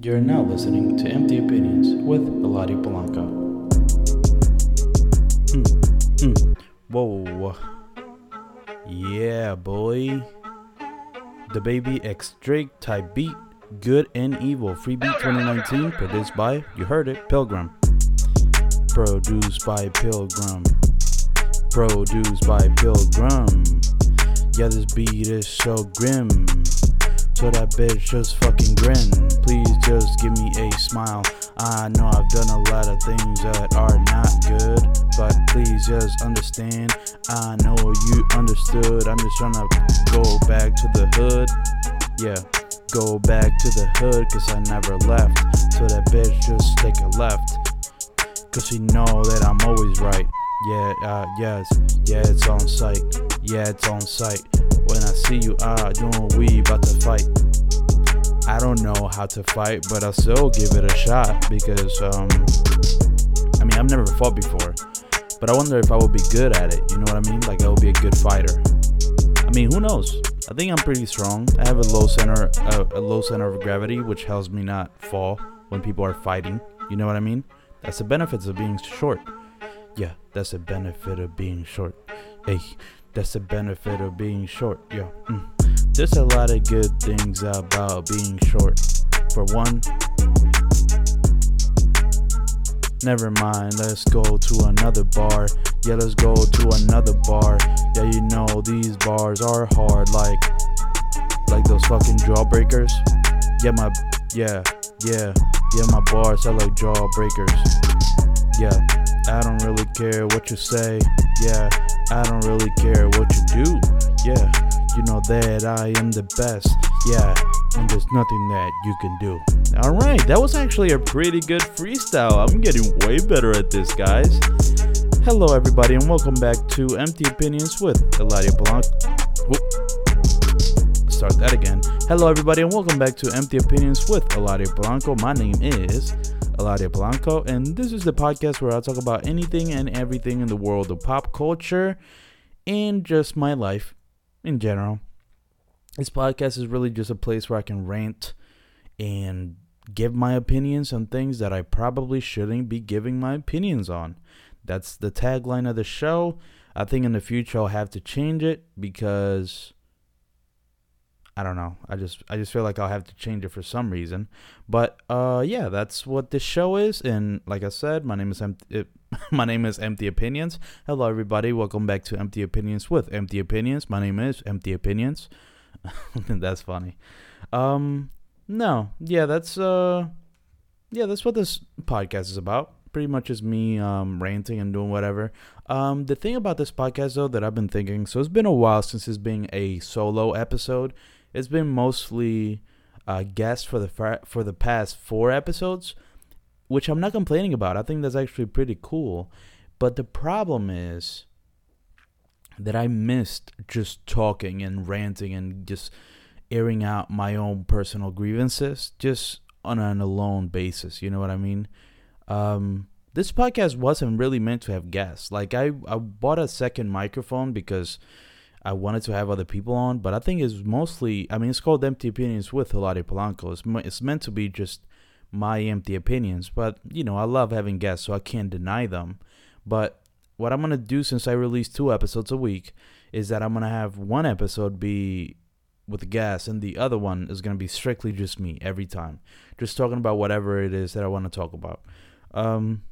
You're now listening to Empty Opinions with Eladio Polanco. Mm, mm. Whoa. Yeah, boy. DaBaby X Drake type beat, Good and Evil, Free Beat 2019, produced by, you heard it, Pilgrim. Produced by Pilgrim. Produced by Pilgrim. Yeah, this beat is so grim. So that bitch just fucking grin. Please just give me a smile. I know I've done a lot of things that are not good, but please just understand. I know you understood. I'm just trying to go back to the hood. Yeah, go back to the hood, cause I never left. So that bitch just take a left. Cause she know that I'm always right. Yeah, uh, yes, yeah, it's on site. Yeah, it's on site. See you out doing we about to fight. I don't know how to fight, but I'll still give it a shot because, um, I mean, I've never fought before, but I wonder if I would be good at it. You know what I mean? Like I would be a good fighter. I mean, who knows? I think I'm pretty strong. I have a low center, a low center of gravity, which helps me not fall when people are fighting. You know what I mean? That's the benefits of being short. Yeah, that's the benefit of being short. Hey, that's the benefit of being short. Yeah. Mm. There's a lot of good things about being short. For one, never mind, let's go to another bar. Yeah, let's go to another bar. Yeah, you know these bars are hard, like like those fucking jawbreakers. Yeah, my yeah, yeah, yeah, my bars are like jawbreakers. Yeah, I don't really care what you say. Yeah, I don't really care what you do. Yeah, you know that I am the best. Yeah, and there's nothing that you can do. All right, that was actually a pretty good freestyle. I'm getting way better at this, guys. Hello, everybody, and welcome back to Empty Opinions with Eladio. Whoop. Start that again. Hello, everybody, and welcome back to Empty Opinions with Eladio Polanco. My name is Eladio Polanco, and this is the podcast where I talk about anything and everything in the world of pop culture and just my life in general. This podcast is really just a place where I can rant and give my opinions on things that I probably shouldn't be giving my opinions on. That's the tagline of the show. I think in the future I'll have to change it because I don't know. I just I just feel like I'll have to change it for some reason. But uh yeah, that's what this show is and like I said, my name is Empty my name is Empty Opinions. Hello everybody. Welcome back to Empty Opinions with Empty Opinions. My name is Empty Opinions. that's funny. Um no. Yeah, that's uh yeah, that's what this podcast is about. Pretty much is me um ranting and doing whatever. Um the thing about this podcast though that I've been thinking, so it's been a while since it's been a solo episode it's been mostly uh, guests for the for the past four episodes, which I'm not complaining about. I think that's actually pretty cool. But the problem is that I missed just talking and ranting and just airing out my own personal grievances just on an alone basis. You know what I mean? Um, this podcast wasn't really meant to have guests. Like I, I bought a second microphone because I wanted to have other people on, but I think it's mostly, I mean, it's called Empty Opinions with Eladio Polanco. It's, it's meant to be just my empty opinions, but, you know, I love having guests, so I can't deny them. But what I'm going to do since I release two episodes a week is that I'm going to have one episode be with guests, and the other one is going to be strictly just me every time. Just talking about whatever it is that I want to talk about. Um,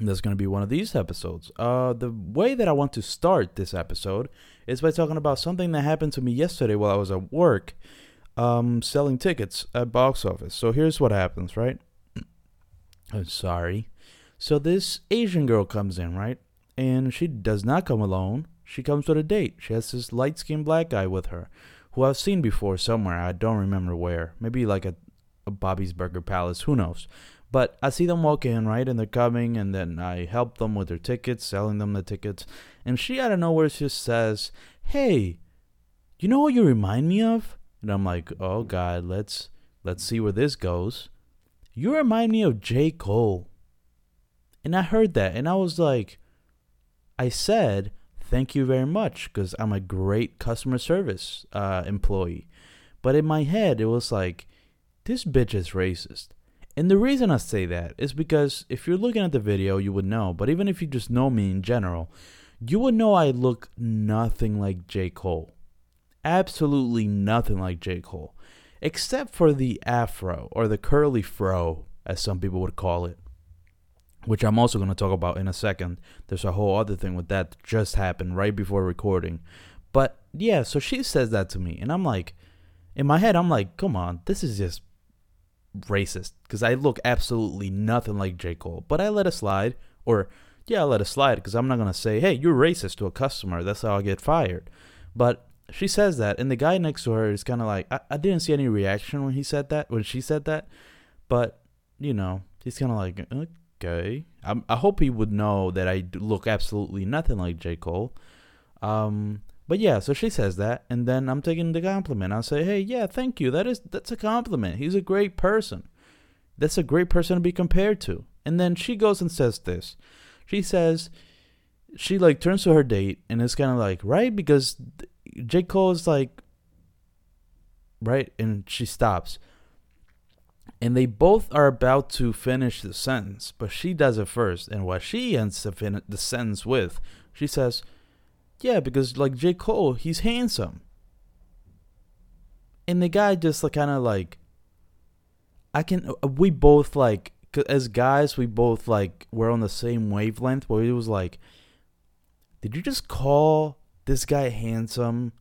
that's going to be one of these episodes. Uh, the way that I want to start this episode is by talking about something that happened to me yesterday while I was at work, um, selling tickets at box office. So here's what happens, right? I'm sorry. So this Asian girl comes in, right? And she does not come alone. She comes with a date. She has this light skinned black guy with her, who I've seen before somewhere. I don't remember where. Maybe like a, a Bobby's Burger Palace. Who knows? But I see them walk in, right? And they're coming, and then I help them with their tickets, selling them the tickets. And she out of nowhere just says, Hey, you know what you remind me of? And I'm like, Oh God, let's let's see where this goes. You remind me of J. Cole. And I heard that, and I was like, I said, Thank you very much, because I'm a great customer service uh, employee. But in my head, it was like, this bitch is racist. And the reason I say that is because if you're looking at the video, you would know. But even if you just know me in general, you would know I look nothing like J. Cole. Absolutely nothing like J. Cole. Except for the afro or the curly fro, as some people would call it. Which I'm also going to talk about in a second. There's a whole other thing with that, that just happened right before recording. But yeah, so she says that to me. And I'm like, in my head, I'm like, come on, this is just racist because I look absolutely nothing like J. Cole. But I let it slide, or yeah, I let it slide because I'm not gonna say, hey, you're racist to a customer. That's how I get fired. But she says that, and the guy next to her is kind of like, I, I didn't see any reaction when he said that, when she said that, but you know, he's kind of like, okay. I, I hope he would know that I look absolutely nothing like J. Cole. Um, but yeah, so she says that, and then I'm taking the compliment. I say, "Hey, yeah, thank you. That is that's a compliment. He's a great person. That's a great person to be compared to." And then she goes and says this. She says, she like turns to her date, and it's kind of like right because J Cole is like, right, and she stops. And they both are about to finish the sentence, but she does it first. And what she ends the, fin- the sentence with, she says, yeah, because like J. Cole, he's handsome. And the guy just like kind of like I can uh, we both like as guys we both like we're on the same wavelength where it was like did you just call this guy handsome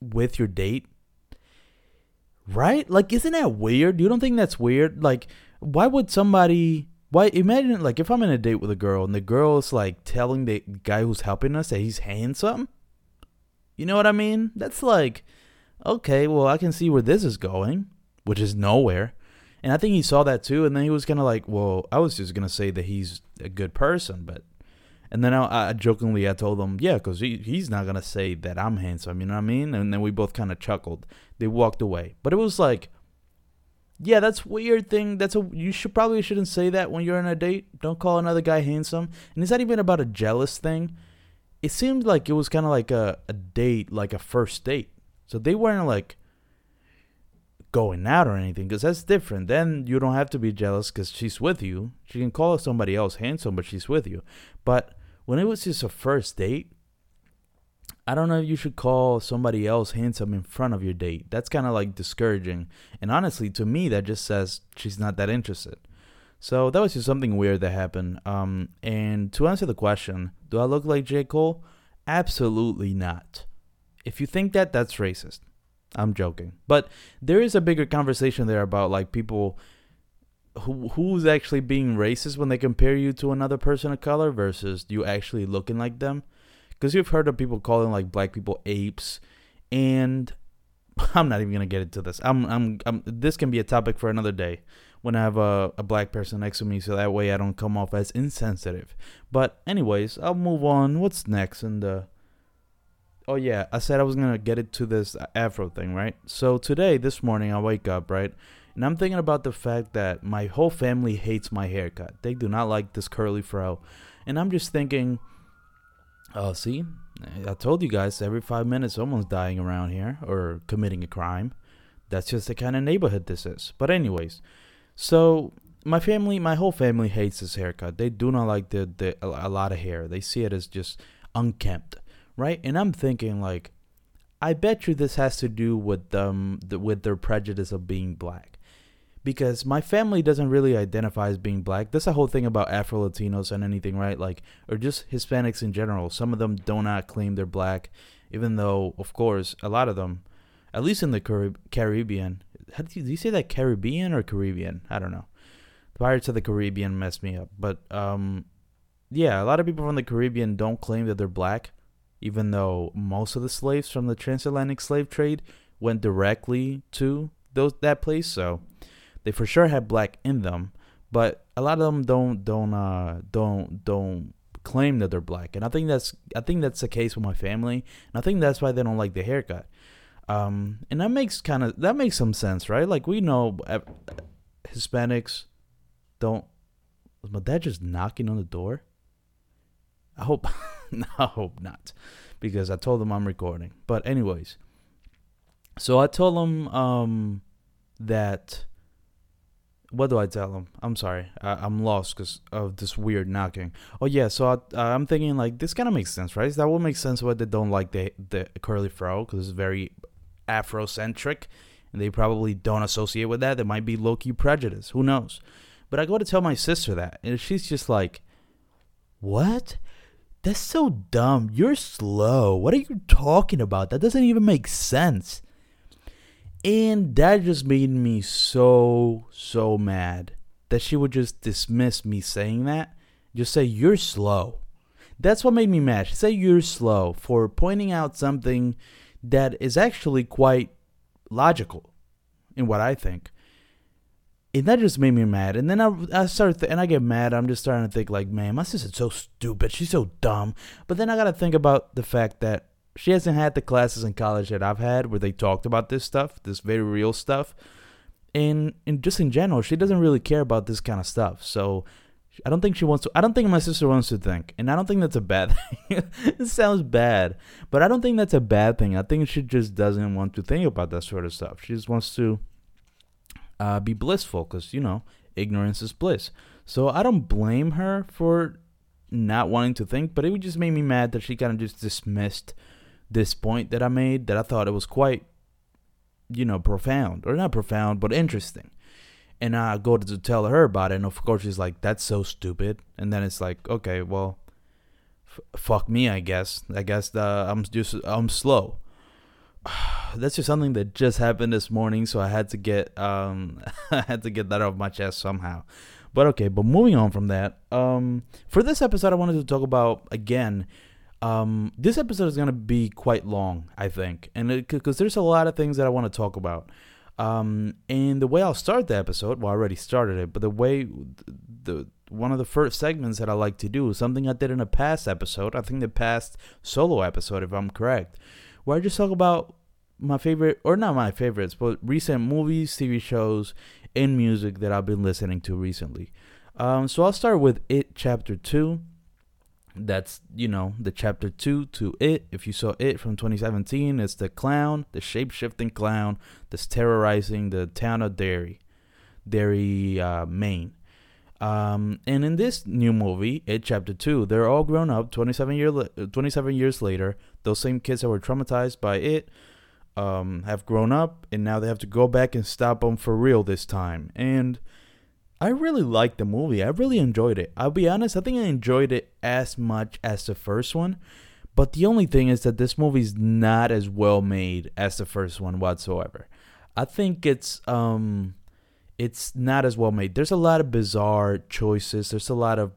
with your date? Right? Like isn't that weird? You don't think that's weird? Like why would somebody why imagine like if I'm in a date with a girl and the girl is like telling the guy who's helping us that he's handsome? You know what I mean? That's like okay, well I can see where this is going, which is nowhere. And I think he saw that too, and then he was kind of like, "Well, I was just gonna say that he's a good person, but." And then I, I jokingly I told him, "Yeah, because he, he's not gonna say that I'm handsome." You know what I mean? And then we both kind of chuckled. They walked away, but it was like, yeah, that's weird thing. That's a you should probably shouldn't say that when you're on a date. Don't call another guy handsome. And it's not even about a jealous thing. It seemed like it was kind of like a, a date, like a first date. So they weren't like going out or anything because that's different. Then you don't have to be jealous because she's with you. She can call somebody else handsome, but she's with you. But when it was just a first date, I don't know if you should call somebody else handsome in front of your date. That's kind of like discouraging. And honestly, to me, that just says she's not that interested. So that was just something weird that happened. Um, and to answer the question, do I look like J. Cole? Absolutely not. If you think that, that's racist. I'm joking. But there is a bigger conversation there about like people who who's actually being racist when they compare you to another person of color versus you actually looking like them because you've heard of people calling like black people apes, and I'm not even gonna get into this. I'm, I'm, I'm this can be a topic for another day when I have a, a black person next to me, so that way I don't come off as insensitive. But anyways, I'll move on. What's next in the? Uh, oh yeah, I said I was gonna get into this Afro thing, right? So today, this morning, I wake up, right, and I'm thinking about the fact that my whole family hates my haircut. They do not like this curly fro, and I'm just thinking uh, see, I told you guys every five minutes someone's dying around here or committing a crime. That's just the kind of neighborhood this is. But anyways, so my family, my whole family hates this haircut. They do not like the, the a lot of hair. They see it as just unkempt, right? And I'm thinking like, I bet you this has to do with them the, with their prejudice of being black because my family doesn't really identify as being black. That's the whole thing about Afro Latinos and anything, right? Like, or just Hispanics in general. Some of them do not claim they're black, even though, of course, a lot of them, at least in the Carib- Caribbean, how do you, you say that Caribbean or Caribbean? I don't know. Pirates of the Caribbean messed me up, but um, yeah, a lot of people from the Caribbean don't claim that they're black, even though most of the slaves from the transatlantic slave trade went directly to those that place. So they for sure have black in them, but a lot of them don't don't uh don't don't claim that they're black. And I think that's I think that's the case with my family, and I think that's why they don't like the haircut. Um, and that makes kind of that makes some sense, right? Like we know Hispanics don't. My dad just knocking on the door? I hope, I hope not, because I told him I'm recording. But anyways, so I told him um, that what do I tell him? I'm sorry, I, am lost because of this weird knocking. Oh yeah, so I, I'm thinking like this kind of makes sense, right? That would make sense why they don't like the the curly fro because it's very Afrocentric, and they probably don't associate with that. There might be low key prejudice. Who knows? But I go to tell my sister that, and she's just like, "What? That's so dumb. You're slow. What are you talking about? That doesn't even make sense." And that just made me so, so mad that she would just dismiss me saying that. Just say, you're slow. That's what made me mad. She said, you're slow for pointing out something that is actually quite logical in what I think. And that just made me mad. And then I, I th- and I get mad. I'm just starting to think, like, man, my sister's so stupid. She's so dumb. But then I got to think about the fact that she hasn't had the classes in college that I've had where they talked about this stuff, this very real stuff. And, and just in general, she doesn't really care about this kind of stuff. So I don't think she wants to. I don't think my sister wants to think, and I don't think that's a bad thing. it sounds bad, but I don't think that's a bad thing. I think she just doesn't want to think about that sort of stuff. She just wants to uh, be blissful, because you know, ignorance is bliss. So I don't blame her for not wanting to think, but it just made me mad that she kind of just dismissed this point that I made that I thought it was quite, you know, profound or not profound, but interesting. And I go to tell her about it, and of course she's like, "That's so stupid." And then it's like, okay, well, f- fuck me, I guess. I guess the, I'm just I'm slow. That's just something that just happened this morning, so I had to get um I had to get that off my chest somehow. But okay, but moving on from that, um, for this episode, I wanted to talk about again um, this episode is gonna be quite long, I think, and because there's a lot of things that I want to talk about. Um, and the way I'll start the episode, well, I already started it, but the way the one of the first segments that I like to do something I did in a past episode. I think the past solo episode, if I'm correct, where I just talk about my favorite, or not my favorites, but recent movies, TV shows, and music that I've been listening to recently. Um, so I'll start with It Chapter 2 that's you know the chapter two to it. If you saw it from 2017 it's the clown the shape-shifting clown that's terrorizing the town of derry derry uh, maine. Um, and in this new movie it chapter 2 they're all grown up 27 year 27 years later. Those same kids that were traumatized by it um, have grown up and now they have to go back and stop them for real this time. And I really liked the movie. I really enjoyed it. I'll be honest, I think I enjoyed it as much as the first one. But the only thing is that this movie's not as well made as the first one whatsoever. I think it's um it's not as well made. There's a lot of bizarre choices. There's a lot of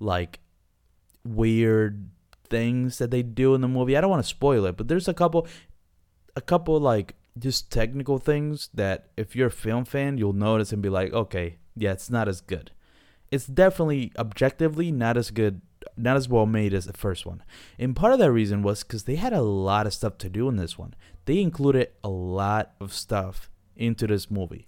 like weird things that they do in the movie. I don't want to spoil it, but there's a couple a couple like just technical things that if you're a film fan, you'll notice and be like, "Okay, yeah, it's not as good. It's definitely objectively not as good, not as well made as the first one. And part of that reason was because they had a lot of stuff to do in this one. They included a lot of stuff into this movie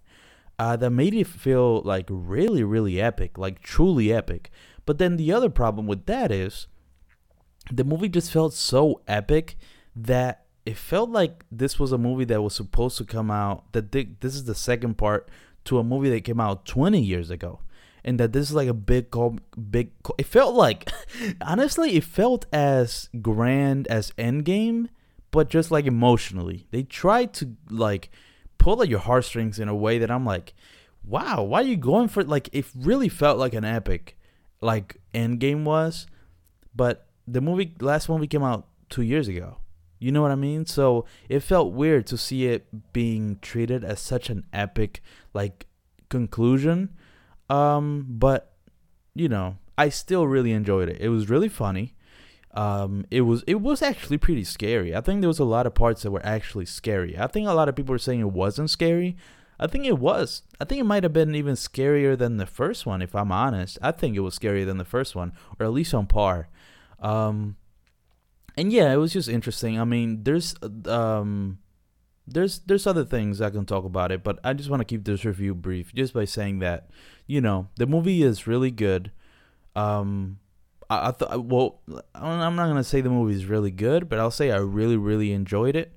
uh, that made it feel like really, really epic, like truly epic. But then the other problem with that is the movie just felt so epic that it felt like this was a movie that was supposed to come out. That this is the second part to a movie that came out 20 years ago and that this is like a big big it felt like honestly it felt as grand as endgame but just like emotionally. They tried to like pull at your heartstrings in a way that i'm like wow why are you going for it like it really felt like an epic like endgame was. But the movie last one we came out two years ago you know what I mean? So it felt weird to see it being treated as such an epic like conclusion. Um, but you know, I still really enjoyed it. It was really funny. Um, it was it was actually pretty scary. I think there was a lot of parts that were actually scary. I think a lot of people were saying it wasn't scary. I think it was. I think it might have been even scarier than the first one, if I'm honest. I think it was scarier than the first one, or at least on par. Um, and yeah, it was just interesting. I mean, there's um there's there's other things I can talk about it, but I just want to keep this review brief just by saying that, you know, the movie is really good. Um I, I thought well, I'm not to say the movie is really good, but I'll say I really really enjoyed it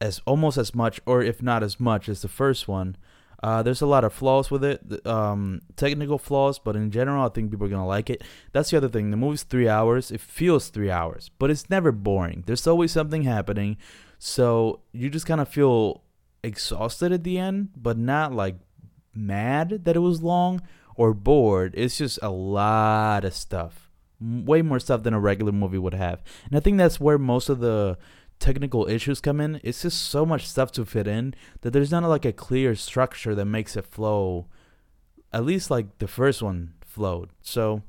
as almost as much or if not as much as the first one. Uh, there's a lot of flaws with it, um, technical flaws, but in general, I think people are gonna like it. That's the other thing. The movie's three hours. It feels three hours, but it's never boring. There's always something happening, so you just kind of feel exhausted at the end, but not like mad that it was long or bored. It's just a lot of stuff, way more stuff than a regular movie would have, and I think that's where most of the technical issues come in, it's just so much stuff to fit in that there's not like a clear structure that makes it flow. At least like the first one flowed. So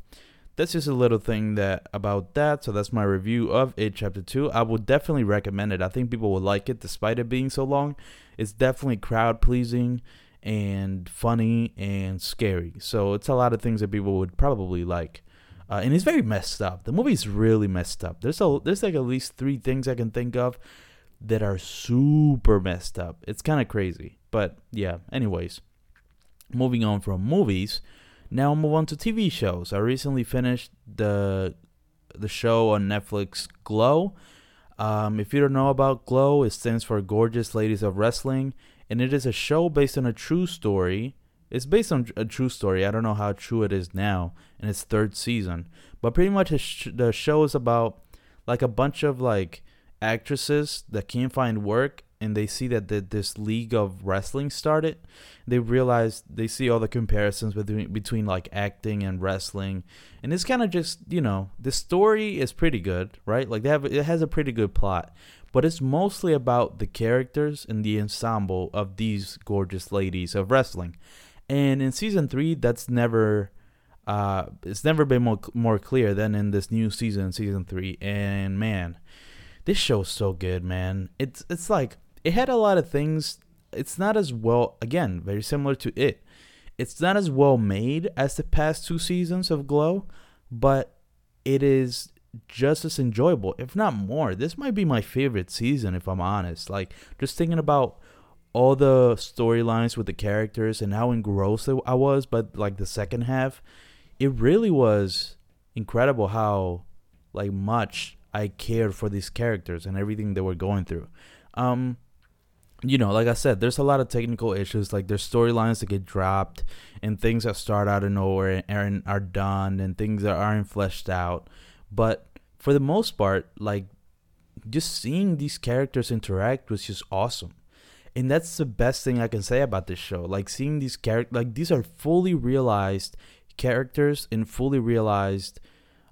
that's just a little thing that about that. So that's my review of it chapter 2. I would definitely recommend it. I think people would like it despite it being so long. It's definitely crowd pleasing and funny and scary. So it's a lot of things that people would probably like. Uh, and it's very messed up. The movie's really messed up. There's a there's like at least three things I can think of that are super messed up. It's kind of crazy, but yeah. Anyways, moving on from movies, now I'll move on to TV shows. I recently finished the the show on Netflix, Glow. Um, if you don't know about Glow, it stands for Gorgeous Ladies of Wrestling, and it is a show based on a true story it's based on a true story. I don't know how true it is now in its third season, but pretty much the show is about like a bunch of like actresses that can't find work and they see that the, this league of wrestling started. They realize they see all the comparisons between between like acting and wrestling and it's kind of just you know the story is pretty good right? Like they have it has a pretty good plot but it's mostly about the characters and the ensemble of these gorgeous ladies of wrestling and in season three, that's never, uh, it's never been more more clear than in this new season, season three. And man, this show's so good, man. It's it's like it had a lot of things. It's not as well, again, very similar to it. It's not as well made as the past two seasons of Glow, but it is just as enjoyable, if not more. This might be my favorite season, if I'm honest. Like, just thinking about all the storylines with the characters and how engrossed I was, but like the second half, it really was incredible how like much I cared for these characters and everything they were going through. Um, you know, like I said, there's a lot of technical issues. Like there's storylines that get dropped, and things that start out of nowhere and are done, and things that aren't fleshed out. But for the most part, like just seeing these characters interact was just awesome and that's the best thing I can say about this show. Like seeing these characters, like these are fully realized characters and fully realized,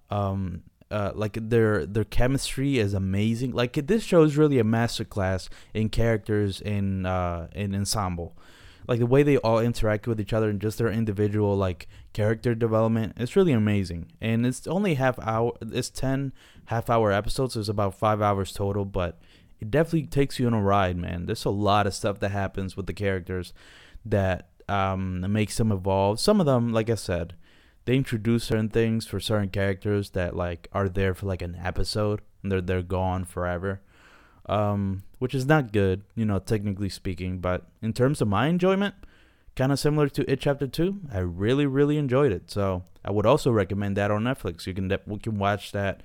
um, uh, like their their chemistry is amazing. Like this show is really a masterclass in characters in uh in ensemble. Like the way they all interact with each other and just their individual like character development, it's really amazing. And it's only half hour. It's ten half hour episodes. It's about five hours total, but it definitely takes you on a ride, man. There's a lot of stuff that happens with the characters that um, makes them evolve. Some of them, like I said, they introduce certain things for certain characters that like are there for like an episode and they're they're gone forever. Um, which is not good, you know, technically speaking. But in terms of my enjoyment, kind of similar to It Chapter Two, I really really enjoyed it. So I would also recommend that on Netflix. You can de- we can watch that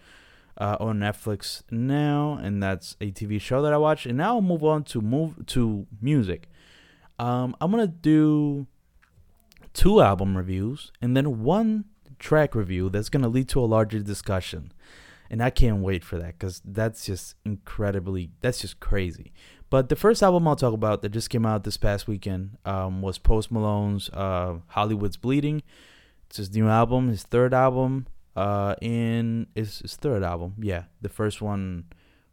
uh, on Netflix now, and that's a TV show that I watch. And now I'll move on to move to music. Um, I'm gonna do two album reviews and then one track review that's gonna lead to a larger discussion. And I can't wait for that because that's just incredibly, that's just crazy. But the first album I'll talk about that just came out this past weekend um, was Post Malone's uh, Hollywood's Bleeding. It's his new album, his third album uh, in his, his third album. Yeah, the first one.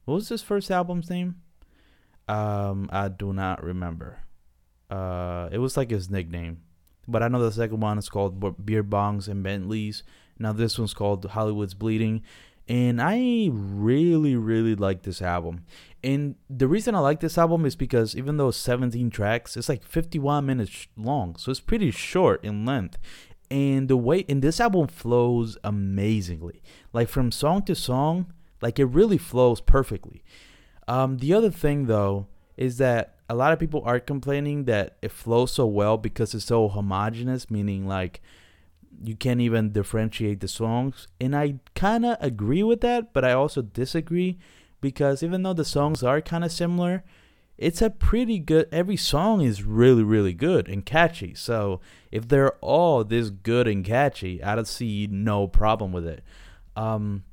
What was his first album's name? Um, I do not remember. Uh, it was like his nickname, but I know the second one is called Beer Bongs and Bentleys. Now this one's called Hollywood's Bleeding, and I really, really like this album. And the reason I like this album is because even though it's 17 tracks, it's like 51 minutes long, so it's pretty short in length and the way and this album flows amazingly. Like from song to song like it really flows perfectly. Um, the other thing though is that a lot of people are complaining that it flows so well because it's so homogenous meaning like you can't even differentiate the songs. And i kind of agree with that but i also disagree because even though the songs are kind of similar it's a pretty good every song is really really good and catchy. So if they're all this good and catchy i don't see no problem with it. Um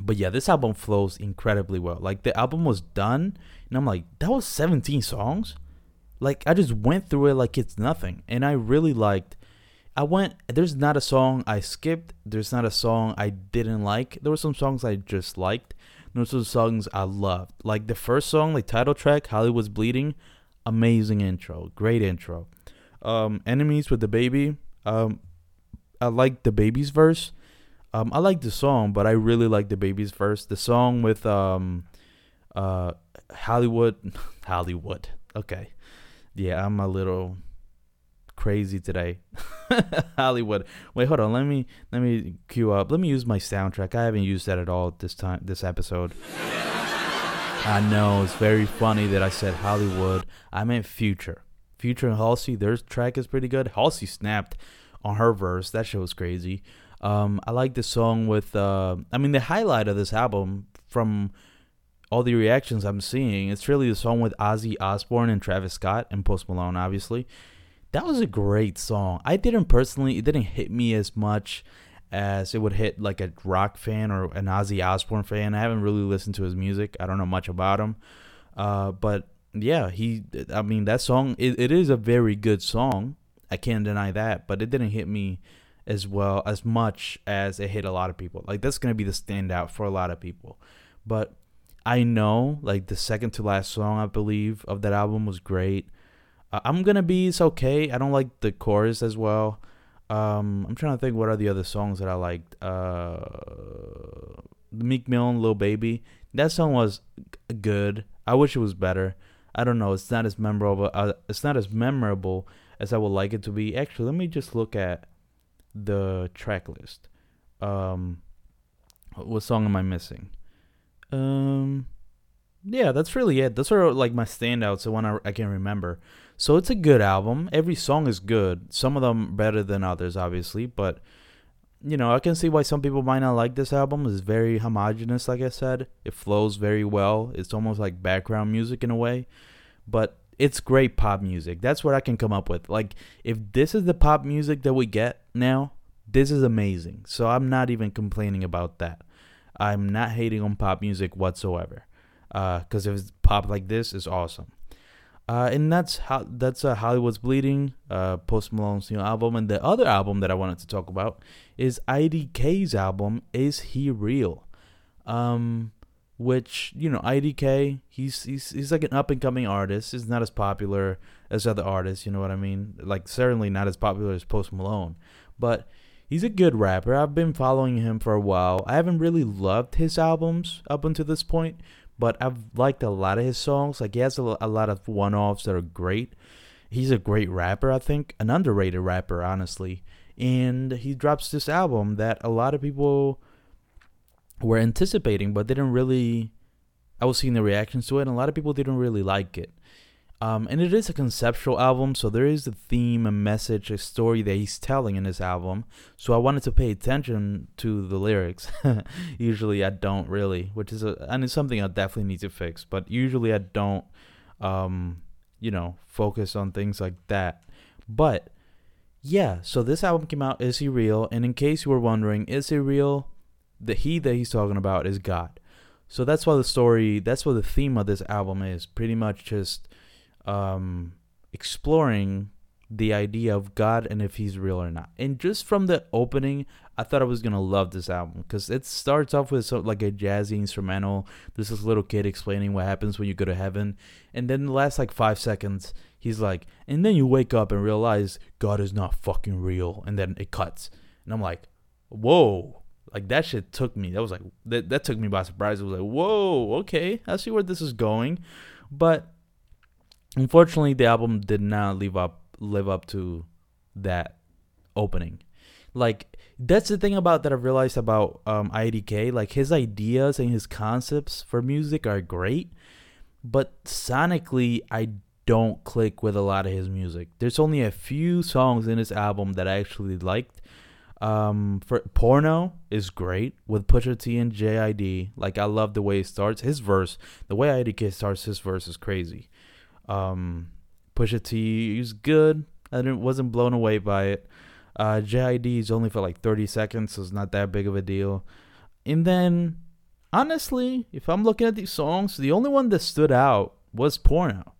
but yeah this album flows incredibly well. Like the album was done and i'm like that was 17 songs? Like i just went through it like it's nothing. And i really liked i went there's not a song i skipped. There's not a song i didn't like. There were some songs i just liked those are the songs I loved. Like the first song, like title track, Hollywood's Bleeding, amazing intro, great intro. Um, Enemies with DaBaby, um, I like DaBaby's verse. Um, I like the song, but I really like DaBaby's verse. The song with um, uh, Hollywood, Hollywood. Okay, yeah, I'm a little crazy today. Hollywood. Wait, hold on. Let me let me cue up. Let me use my soundtrack. I haven't used that at all this time this episode. I know it's very funny that I said Hollywood. I meant Future. Future and Halsey. Their track is pretty good. Halsey snapped on her verse. That shit was crazy. Um, I like the song with. Uh, I mean, the highlight of this album from all the reactions I'm seeing, it's really the song with Ozzy Osbourne and Travis Scott and Post Malone, obviously that was a great song. I didn't personally, it didn't hit me as much as it would hit like a rock fan or an Ozzy Osbourne fan. I haven't really listened to his music. I don't know much about him. Uh, but yeah, he, I mean, that song, it, it is a very good song. I can't deny that, but it didn't hit me as well, as much as it hit a lot of people. Like, that's to be the standout for a lot of people. But I know, like, the second to last song, I believe, of that album was great. Uh, I'm gonna be it's okay. I don't like the chorus as well. Um, I'm trying to think what are the other songs that I liked. Uh, Meek Mill and Lil Baby. That song was good. I wish it was better. I don't know. It's not as memorable. Uh, it's not as memorable as I would like it to be. Actually, let me just look at the track list. Um, what song am I missing? Um, yeah, that's really it. Those are like my standouts, the one I, I can remember. So it's a good album. Every song is good. Some of them better than others, obviously, but you know, I can see why some people might not like this album. It's very homogenous, like I said. It flows very well. It's almost like background music in a way, but it's great pop music. That's what I can come up with. Like, if this is the pop music that we get now, this is amazing. So I'm not even complaining about that. I'm not hating on pop music whatsoever. Because uh, if it's pop like this, it's awesome. Uh, and that's how that's uh, Hollywood's Bleeding, uh, Post Malone's new album, and the other album that I wanted to talk about is IDK's album. Is he real? Um, which you know, IDK, he's he's he's like an up and coming artist. He's not as popular as other artists. You know what I mean? Like certainly not as popular as Post Malone, but he's a good rapper. I've been following him for a while. I haven't really loved his albums up until this point, but I've liked a lot of his songs. Like he has a, a lot of one-offs that are great. He's a great rapper, I think, an underrated rapper, honestly. And he drops this album that a lot of people were anticipating, but they didn't really. I was seeing the reactions to it, and a lot of people didn't really like it. Um, and it is a conceptual album, so there is a theme, a message, a story that he's telling in this album. So I wanted to pay attention to the lyrics. usually I don't really, which is a and it's something I definitely need to fix. But usually I don't, um, you know, focus on things like that. But yeah, so this album came out. Is he real? And in case you were wondering, is he real? The he that he's talking about is God. So that's why the story, that's what the theme of this album is. Pretty much just um, exploring the idea of God and if He's real or not. And just from the opening, I thought I was gonna love this album because it starts off with so, like a jazzy instrumental. There's this little kid explaining what happens when you go to heaven, and then the last like five seconds, he's like, and then you wake up and realize God is not fucking real, and then it cuts, and I'm like, whoa. Like that shit took me. That was like that. That took me by surprise. It was like, whoa, okay, I see where this is going, but unfortunately the album did not live up live up to that opening like that's the thing about that i've realized about um, idk like his ideas and his concepts for music are great but sonically i don't click with a lot of his music there's only a few songs in his album that i actually liked um, for porno is great with Pusha T and JID. Like I love the way it starts. His verse, the way IDK starts his verse is crazy. Um, Pusha T is good. I didn't wasn't blown away by it. Uh, JID is only for like 30 seconds, so it's not that big of a deal. And then, honestly, if I'm looking at these songs, the only one that stood out was Porno.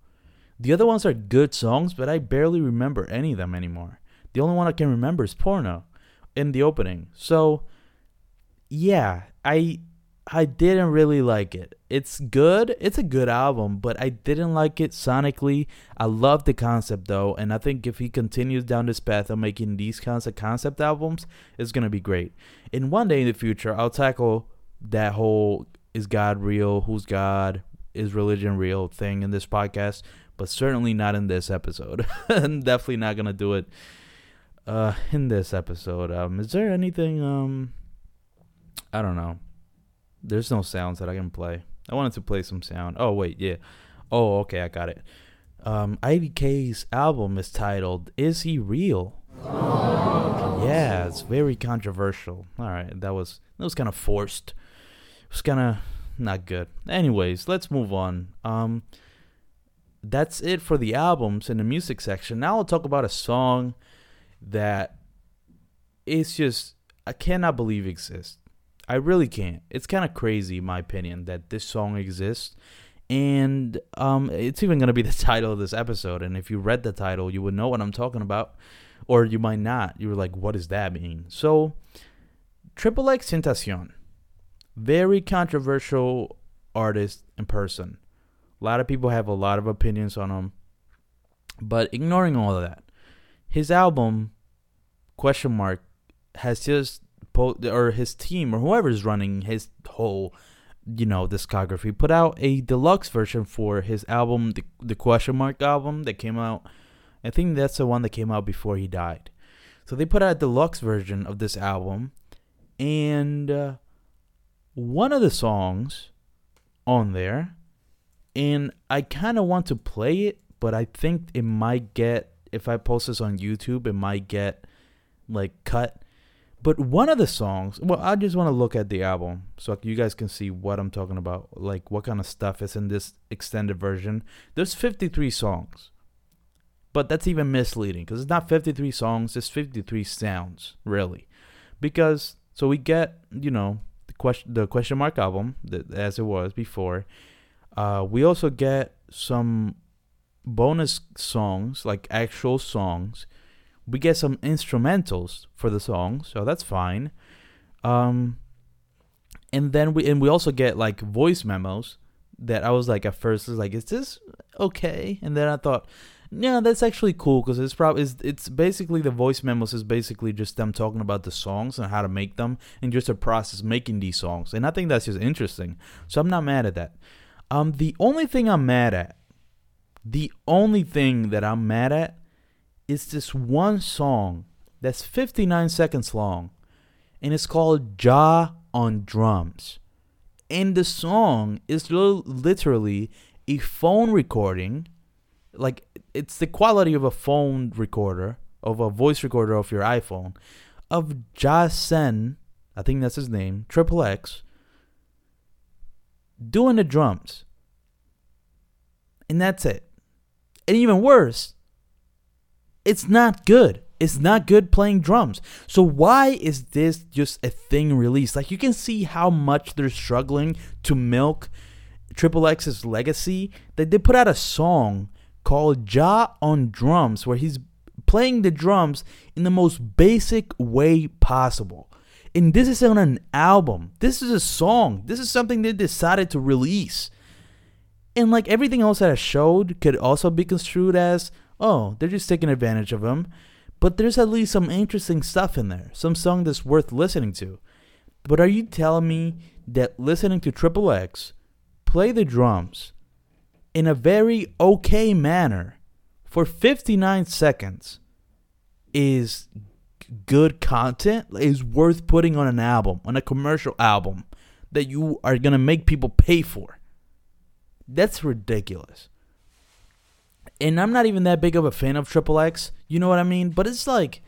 The other ones are good songs, but I barely remember any of them anymore. The only one I can remember is Porno in the opening. So, yeah, I I didn't really like it. It's good. It's a good album, but I didn't like it sonically. I love the concept though, and I think if he continues down this path of making these kinds of concept albums, it's gonna be great. And one day in the future, I'll tackle that whole "Is God real? Who's God? Is religion real?" thing in this podcast, but certainly not in this episode. I'm definitely not gonna do it uh, in this episode. Um, is there anything? Um, I don't know there's no sounds that I can play. I wanted to play some sound. Oh wait, yeah. Oh, okay, I got it. Um, IDK's album is titled "Is He Real?" Yeah, it's very controversial. All right, that was that was kind of forced. It was kind of not good. Anyways, let's move on. Um, that's it for the albums in the music section. Now I'll talk about a song that it's just I cannot believe exists. I really can't. It's kind of crazy, in my opinion, that this song exists. And um, it's even going to be the title of this episode. And if you read the title, you would know what I'm talking about. Or you might not. You were like, what does that mean? So, Triple X Tentacion. Very controversial artist in person. A lot of people have a lot of opinions on him. But ignoring all of that, his album, question mark, has just or his team or whoever's running his whole you know discography put out a deluxe version for his album the, the question mark album that came out. I think that's the one that came out before he died. So they put out a deluxe version of this album and uh, one of the songs on there and i kind of want to play it but i think it might get if i post this on youtube it might get like cut but one of the songs, well, I just want to look at the album so you guys can see what I'm talking about, like what kind of stuff is in this extended version. There's 53 songs, but that's even misleading because it's not 53 songs, it's 53 sounds, really. Because, so we get, you know, the question, the question mark album, that, as it was before. Uh, we also get some bonus songs, like actual songs we get some instrumentals for the song, so that's fine. Um, and then we and we also get like voice memos that I was like at first was like, is this okay? And then I thought, yeah, that's actually cool because it's probably it's, it's basically the voice memos is basically just them talking about the songs and how to make them and just a process making these songs. And I think that's just interesting. So I'm not mad at that. Um, the only thing I'm mad at, the only thing that I'm mad at is this one song that's 59 seconds long, and it's called Jah on Drums. And the song is literally a phone recording, like it's the quality of a phone recorder, of a voice recorder of your iPhone, of Jahseh, I think that's his name, Triple X, doing the drums. And that's it. And even worse, it's not good. It's not good playing drums. So why is this just a thing released? Like you can see how much they're struggling to milk Triple X's legacy. That they put out a song called Jah on Drums where he's playing the drums in the most basic way possible. And this is on an album. This is a song. This is something they decided to release. And like everything else that I showed could also be construed as oh, they're just taking advantage of him. But there's at least some interesting stuff in there, some song that's worth listening to. But are you telling me that listening to Triple X play the drums in a very okay manner for 59 seconds is good content, is worth putting on an album, on a commercial album that you are going to make people pay for? That's ridiculous and I'm not even that big of a fan of Triple X. You know what I mean? But it's like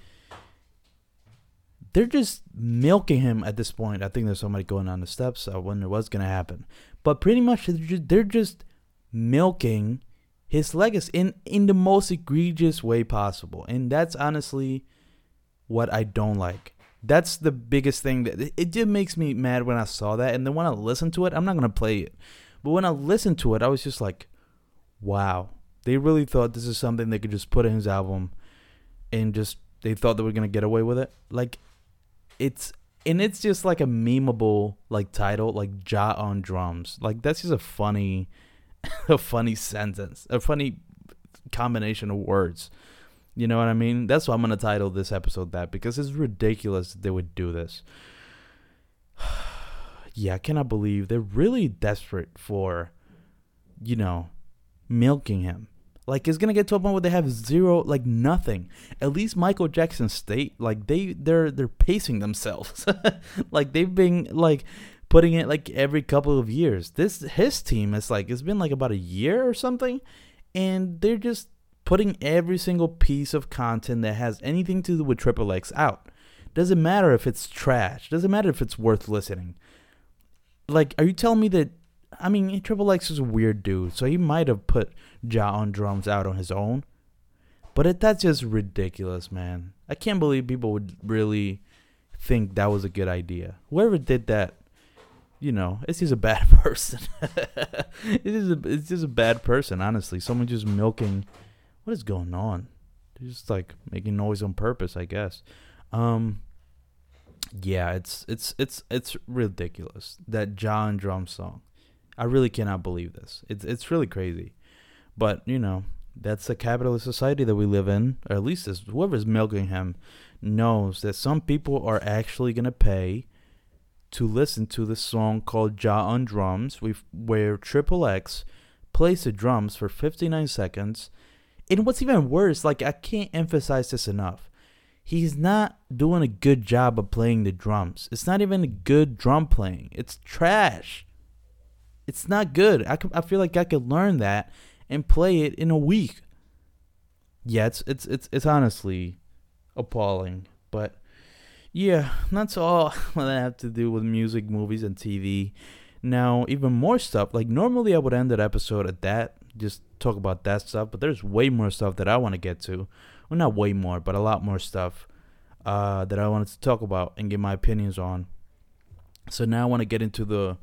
they're just milking him at this point. I think there's somebody going on the steps. I wonder what's gonna happen. But pretty much they're just, they're just milking his legacy in in the most egregious way possible. And that's honestly what I don't like. That's the biggest thing that it just makes me mad when I saw that. And then when I listen to it, I'm not gonna play it. But when I listened to it, I was just like, wow. They really thought this is something they could just put in his album and just they thought they were gonna get away with it. Like it's and it's just like a memeable like title, like Jah on drums. Like that's just a funny a funny sentence. A funny combination of words. You know what I mean? That's why I'm gonna title this episode that because it's ridiculous they would do this. yeah, I cannot believe they're really desperate for, you know, milking him. Like it's gonna get to a point where they have zero, like nothing. At least Michael Jackson State, like they they're they're pacing themselves. like they've been like putting it like every couple of years. This his team is like it's been like about a year or something, and they're just putting every single piece of content that has anything to do with Triple X out. Doesn't matter if it's trash. Doesn't matter if it's worth listening. Like, are you telling me that? I mean, Triple X is a weird dude, so he might have put Jah on drums out on his own. But it, that's just ridiculous, man. I can't believe people would really think that was a good idea. Whoever did that, you know, it's just a bad person. it is a, it's just a bad person, honestly. Someone just milking what is going on? They're just like making noise on purpose, I guess. Um, yeah, it's it's it's it's ridiculous that John drum song. I really cannot believe this. It's it's really crazy, but you know that's the capitalist society that we live in, or at least is whoever's milking him knows that some people are actually gonna pay to listen to the song called Jah on Drums, where Triple X plays the drums for 59 seconds and what's even worse, like I can't emphasize this enough. He's not doing a good job of playing the drums. It's not even a good drum playing. It's trash. It's not good. I, I feel like I could learn that and play it in a week. Yeah, it's it's it's it's honestly appalling. But yeah, that's all that I have to do with music, movies, and TV. Now, even more stuff. Like normally, I would end that episode at that, just talk about that stuff. But there's way more stuff that I want to get to. Well, not way more, but a lot more stuff uh, that I wanted to talk about and get my opinions on. So now I want to get into the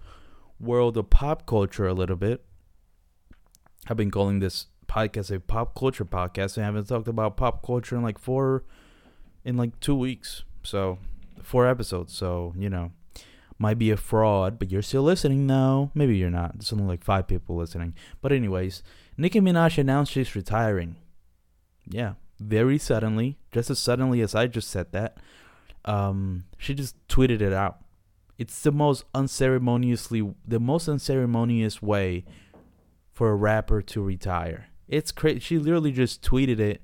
world of pop culture a little bit. I've been calling this podcast a pop culture podcast. I haven't talked about pop culture in like four, in like two weeks. So four episodes. So you know, might be a fraud, but you're still listening though. Maybe you're not. There's only like five people listening. But anyways, Nicki Minaj announced she's retiring. Yeah, very suddenly, just as suddenly as I just said that. Um, she just tweeted it out. It's the most unceremoniously, the most unceremonious way for a rapper to retire. It's crazy. She literally just tweeted it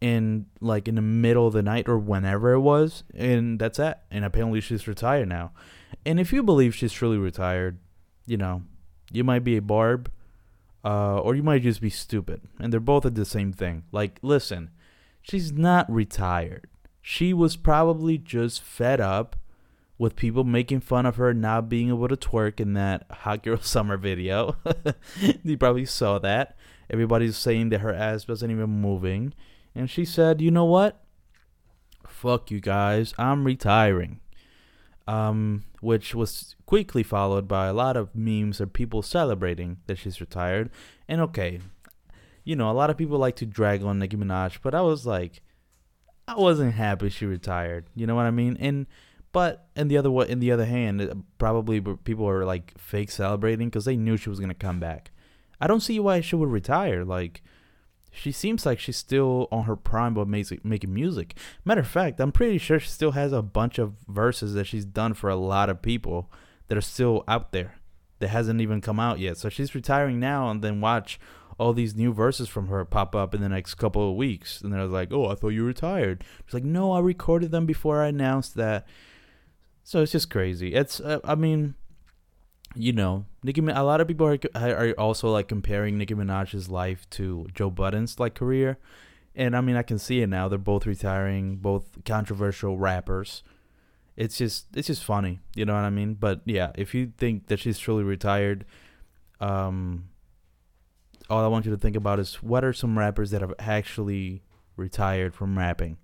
in like in the middle of the night or whenever it was, and that's it. And apparently she's retired now. And if you believe she's truly retired, you know, you might be a barb, uh, or you might just be stupid. And they're both at the same thing. Like, listen, she's not retired. She was probably just fed up with people making fun of her not being able to twerk in that hot girl summer video. you probably saw that. Everybody's saying that her ass wasn't even moving. And she said, you know what? Fuck you guys. I'm retiring. Um, which was quickly followed by a lot of memes of people celebrating that she's retired. And okay, you know, a lot of people like to drag on Nicki Minaj, but I was like, I wasn't happy she retired. You know what I mean? And but in the other in the other hand, probably people are like fake celebrating because they knew she was gonna come back. I don't see why she would retire. Like she seems like she's still on her prime of making music. Matter of fact, I'm pretty sure she still has a bunch of verses that she's done for a lot of people that are still out there that hasn't even come out yet. So she's retiring now and then watch all these new verses from her pop up in the next couple of weeks. And they're like, oh, I thought you retired. She's like, no, I recorded them before I announced that. So it's just crazy. It's, uh, I mean, you know, Nicki. A lot of people are are also like comparing Nicki Minaj's life to Joe Budden's like career, and I mean I can see it now. They're both retiring, both controversial rappers. It's just it's just funny, you know what I mean? But yeah, if you think that she's truly retired, um, all I want you to think about is what are some rappers that have actually retired from rapping?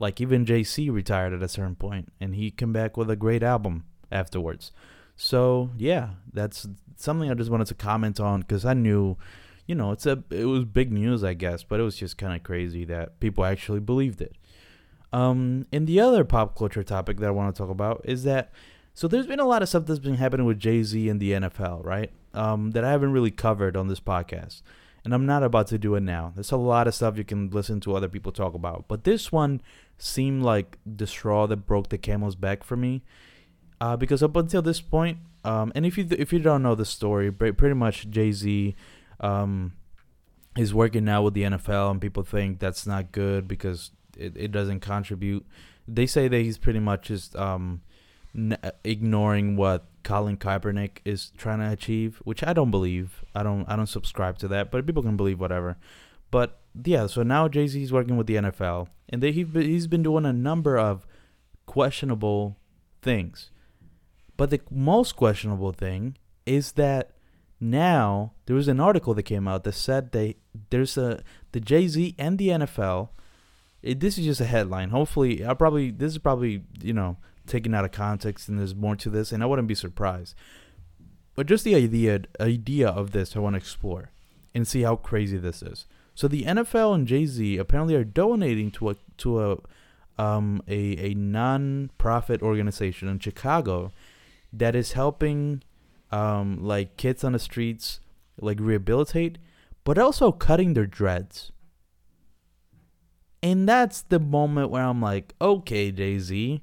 Like even Jay Z retired at a certain point, and he came back with a great album afterwards. So yeah, that's something I just wanted to comment on because I knew, you know, it's a it was big news, I guess, but it was just kind of crazy that people actually believed it. Um, and the other pop culture topic that I want to talk about is that so there's been a lot of stuff that's been happening with Jay Z and the NFL, right? Um, that I haven't really covered on this podcast, and I'm not about to do it now. There's a lot of stuff you can listen to other people talk about, but this one seemed like the straw that broke the camel's back for me, uh, because up until this point, um, and if you if you don't know the story, pretty much Jay Z, um, is working now with the NFL, and people think that's not good because it, it doesn't contribute. They say that he's pretty much just um, n- ignoring what Colin Kaepernick is trying to achieve, which I don't believe. I don't I don't subscribe to that, but people can believe whatever. But yeah, so now Jay Z is working with the NFL, and they, he he's been doing a number of questionable things. But the most questionable thing is that now there was an article that came out that said they there's a the Jay Z and the NFL it, this is just a headline. Hopefully, I probably this is probably you know taken out of context, and there's more to this, and I wouldn't be surprised. But just the idea idea of this, I want to explore and see how crazy this is. So the NFL and Jay Z apparently are donating to a to a um, a a non-profit organization in Chicago that is helping um, like kids on the streets like rehabilitate, but also cutting their dreads. And that's the moment where I'm like, okay, Jay Z,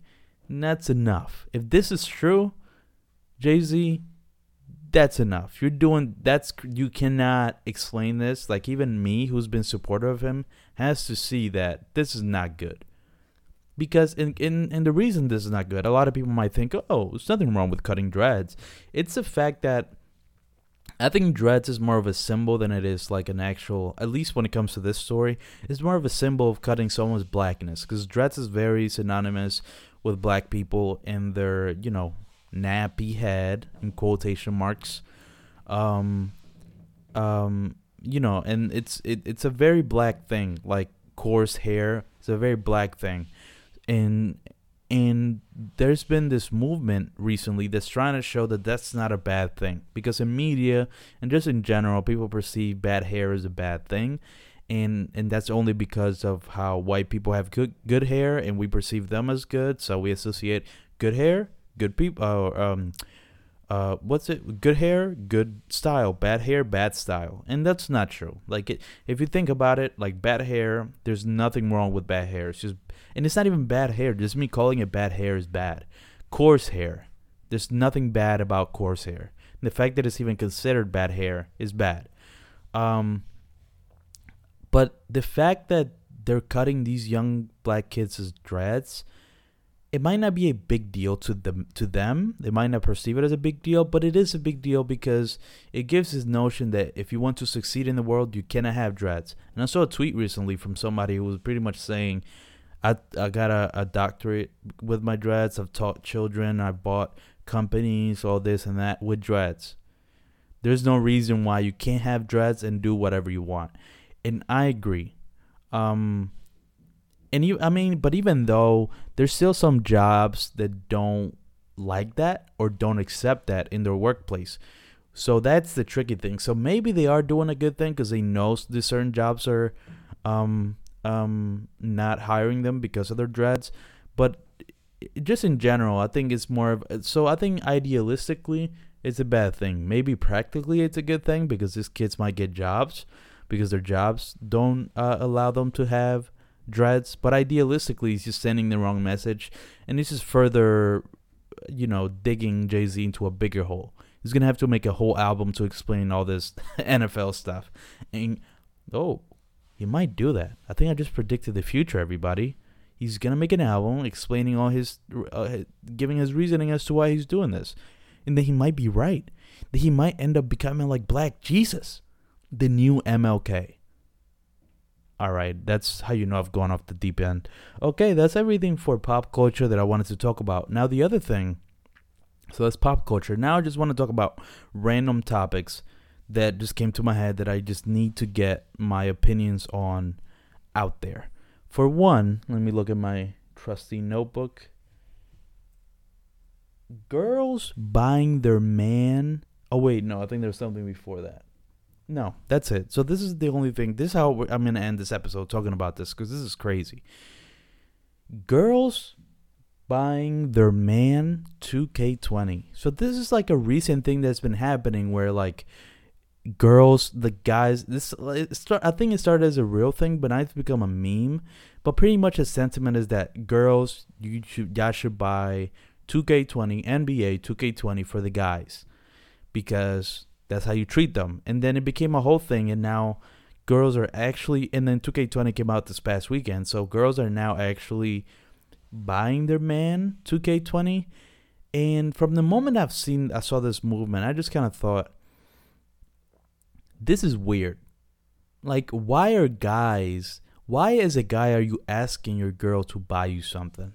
that's enough. If this is true, Jay Z, that's enough. You're doing that's you cannot explain this. Like even me, who's been supportive of him, has to see that this is not good. Because in in and the reason this is not good, a lot of people might think, oh, there's nothing wrong with cutting dreads. It's the fact that I think dreads is more of a symbol than it is like an actual. At least when it comes to this story, it's more of a symbol of cutting someone's blackness because dreads is very synonymous with black people in their you know nappy head in quotation marks. Um, um, you know, and it's it, it's a very black thing. Like coarse hair, it's a very black thing, and and there's been this movement recently that's trying to show that that's not a bad thing because in media and just in general people perceive bad hair as a bad thing and and that's only because of how white people have good good hair and we perceive them as good. So we associate good hair good people uh, um uh what's it? Good hair good style. Bad hair bad style. And that's not true. Like it, if you think about it like bad hair there's nothing wrong with bad hair. It's just and it's not even bad hair. Just me calling it bad hair is bad. Coarse hair. There's nothing bad about coarse hair. And the fact that it's even considered bad hair is bad. Um but the fact that they're cutting these young black kids' dreads it might not be a big deal to them to them. They might not perceive it as a big deal but it is a big deal because it gives this notion that if you want to succeed in the world you cannot have dreads. And i saw a tweet recently from somebody who was pretty much saying i, I got a, a doctorate with my dreads. I've taught children. I bought companies all this and that with dreads. There's no reason why you can't have dreads and do whatever you want and i agree. Um and you i mean but even though there's still some jobs that don't like that or don't accept that in their workplace. So that's the tricky thing. So maybe they are doing a good thing because they know the certain jobs are um um not hiring them because of their dreads. But just in general i think it's more of so i think idealistically it's a bad thing. Maybe practically it's a good thing because these kids might get jobs because their jobs don't uh, allow them to have dreads, but idealistically, he's just sending the wrong message, and this is further, you know, digging Jay Z into a bigger hole. He's gonna have to make a whole album to explain all this NFL stuff, and oh, he might do that. I think I just predicted the future, everybody. He's gonna make an album explaining all his, uh, giving his reasoning as to why he's doing this, and then he might be right. That he might end up becoming like Black Jesus, the new MLK. All right, that's how you know I've gone off the deep end. Okay, that's everything for pop culture that I wanted to talk about. Now, the other thing, so that's pop culture. Now, I just want to talk about random topics that just came to my head that I just need to get my opinions on out there. For one, let me look at my trusty notebook. Girls buying their man. Oh, wait, no, I think there's something before that. No, that's it. So, this is the only thing. This is how I'm going to end this episode talking about this because this is crazy. Girls buying their man 2K20. So, this is like a recent thing that's been happening where, like, girls, the guys. This start, I think it started as a real thing, but now it's become a meme. But pretty much the sentiment is that girls, you should y'all should buy 2K20 NBA 2K20 for the guys because that's how you treat them. And then it became a whole thing, and now girls are actually. And then 2K20 came out this past weekend, so girls are now actually buying their man 2K20. And from the moment I've seen, I saw this movement, I just kind of thought this is weird. Like, why are guys, why as a guy are you asking your girl to buy you something?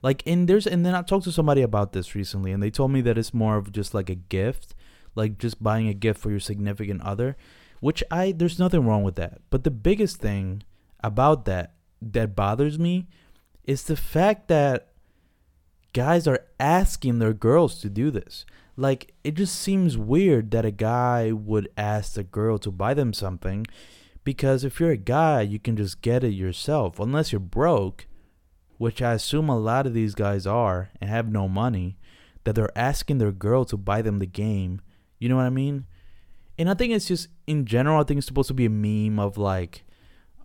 Like, and there's, and then I talked to somebody about this recently, and they told me that it's more of just like a gift, like just buying a gift for your significant other, which I, there's nothing wrong with that. But the biggest thing about that that bothers me is the fact that guys are asking their girls to do this. Like, it just seems weird that a guy would ask a girl to buy them something because if you're a guy, you can just get it yourself. Unless you're broke, which I assume a lot of these guys are and have no money, that they're asking their girl to buy them the game. You know what I mean? And I think it's just in general, I think it's supposed to be a meme of like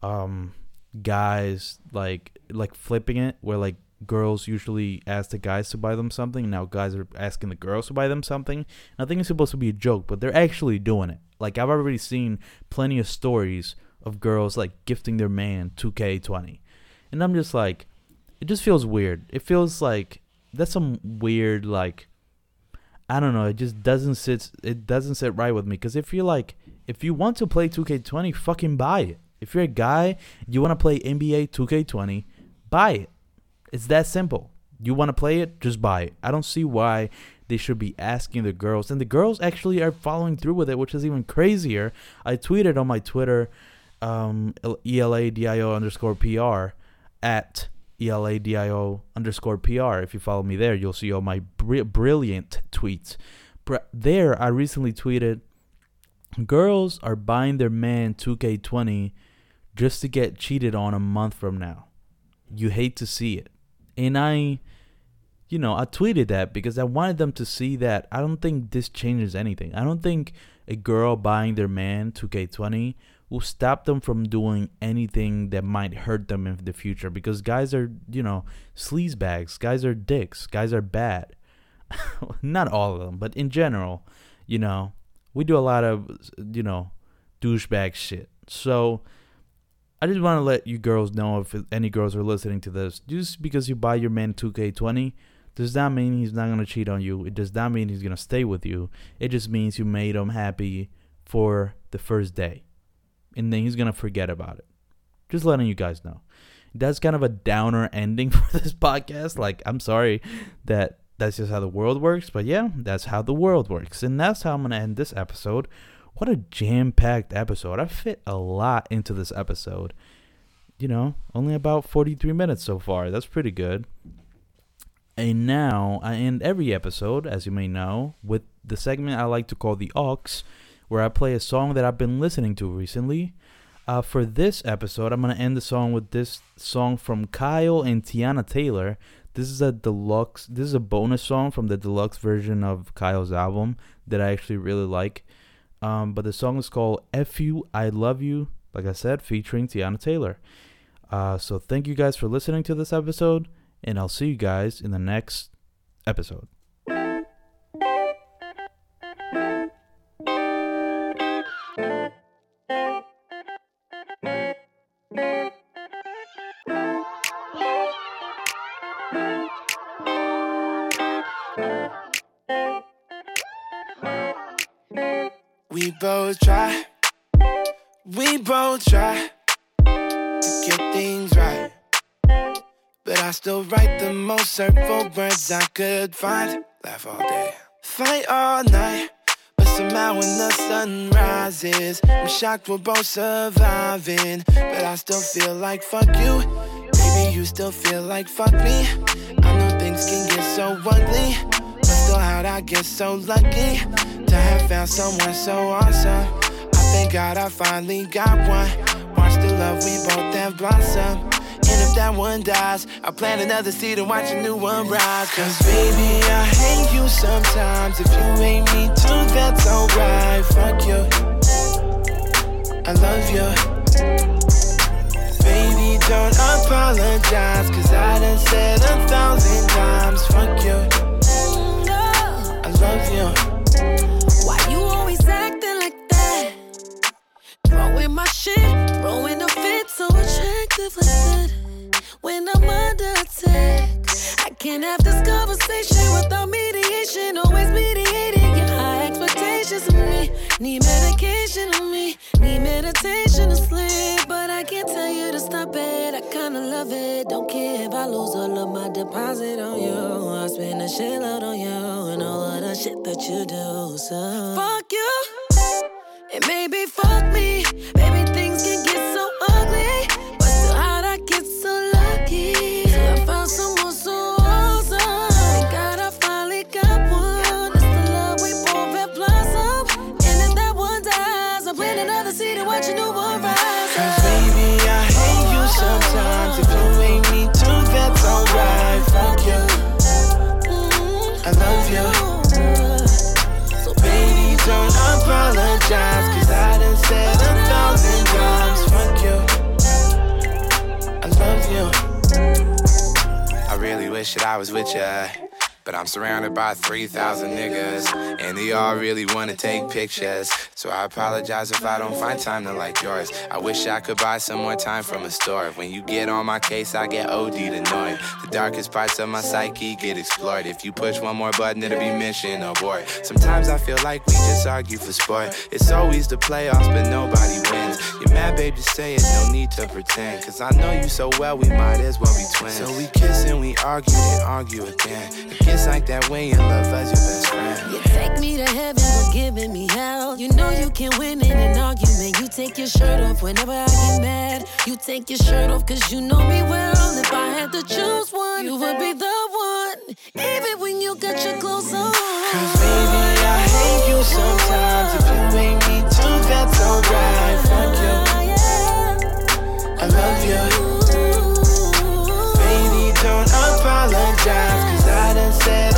um guys like like flipping it where like girls usually ask the guys to buy them something. Now guys are asking the girls to buy them something. And I think it's supposed to be a joke, but they're actually doing it. Like I've already seen plenty of stories of girls like gifting their man 2K20. And I'm just like it just feels weird. It feels like that's some weird like I don't know, it just doesn't sit it doesn't sit right with me cuz if you're like if you want to play 2K20, fucking buy it. If you're a guy, you want to play NBA 2K20, buy it it's that simple. You want to play it? Just buy it. I don't see why they should be asking the girls. And the girls actually are following through with it, which is even crazier. I tweeted on my Twitter, um, ELADIO underscore PR at ELADIO underscore PR. If you follow me there, you'll see all my br- brilliant tweets. Br- there, I recently tweeted girls are buying their man 2K20 just to get cheated on a month from now. You hate to see it. And I, you know, I tweeted that because I wanted them to see that I don't think this changes anything. I don't think a girl buying their man 2K20 will stop them from doing anything that might hurt them in the future because guys are, you know, sleaze bags, guys are dicks, guys are bad. Not all of them, but in general, you know, we do a lot of, you know, douchebag shit. So, I just want to let you girls know if any girls are listening to this. Just because you buy your man 2K20 does not mean he's not going to cheat on you. It does not mean he's going to stay with you. It just means you made him happy for the first day. And then he's to forget about it. Just letting you guys know. That's kind of a downer ending for this podcast. Like, I'm sorry that that's just how the world works. But yeah, that's how the world works. And that's how I'm to end this episode what a jam packed episode. I fit a lot into this episode. You know, only about 43 minutes so far. That's pretty good. And now I end every episode, as you may know, with the segment I like to call the Aux, where I play a song that I've been listening to recently. Uh, for this episode, I'm going to end the song with this song from Kyle and Teyana Taylor. This is a deluxe, this is a bonus song from the deluxe version of Kyle's album that I actually really like. Um, but the song is called F You, I Love You, like I said, featuring Teyana Taylor. Uh, so thank you guys for listening to this episode, and I'll see you guys in the next episode. Write the most hurtful words I could find. Laugh all day, fight all night. But somehow when the sun rises, I'm shocked we're both surviving. But I still feel like fuck you. Baby, you still feel like fuck me. I know things can get so ugly. But still, how'd I get so lucky to have found someone so awesome? I thank God I finally got one. Watch the love we both have blossom. And if that one dies, I'll plant another seed and watch a new one rise. Cause baby, I hate you sometimes. If you hate me too, that's alright. Fuck you. I love you. Baby, don't apologize. Cause I done said a thousand times. Fuck you. I love you. Why you always acting like that? Throwing my shit, throwing a fit so attractive can't have this conversation without mediation. Always mediating your high expectations of me. Need medication on me, need meditation to sleep. But I can't tell you to stop it. I kinda love it. Don't care if I lose all of my deposit on you. I spend a shitload on you and all of the shit that you do. So fuck you. And maybe fuck me. Baby, things can get so apologize. Cause I done said a thousand times. Fuck you. I love you. I really wish that I was with ya. But I'm surrounded by 3,000 niggas, and they all really wanna take pictures. So I apologize if I don't find time to like yours. I wish I could buy some more time from a store. When you get on my case, I get OD'd annoyed. The darkest parts of my psyche get explored. If you push one more button, it'll be mission abort. Sometimes I feel like we just argue for sport. It's always the playoffs, but nobody wins. You're mad, babe, just say it, no need to pretend. Cause I know you so well, we might as well be twins. So we kiss and we argue, then argue again. It gets like that when you love as your best friend. You take me to heaven, but giving me hell. You know you can win in an argument. You take your shirt off whenever I get mad. You take your shirt off cause you know me well. If I had to choose one, you would be the one. Even when you got your clothes on. Cause baby, I hate you sometimes. Fuck you. I love you. Baby, don't cause I done said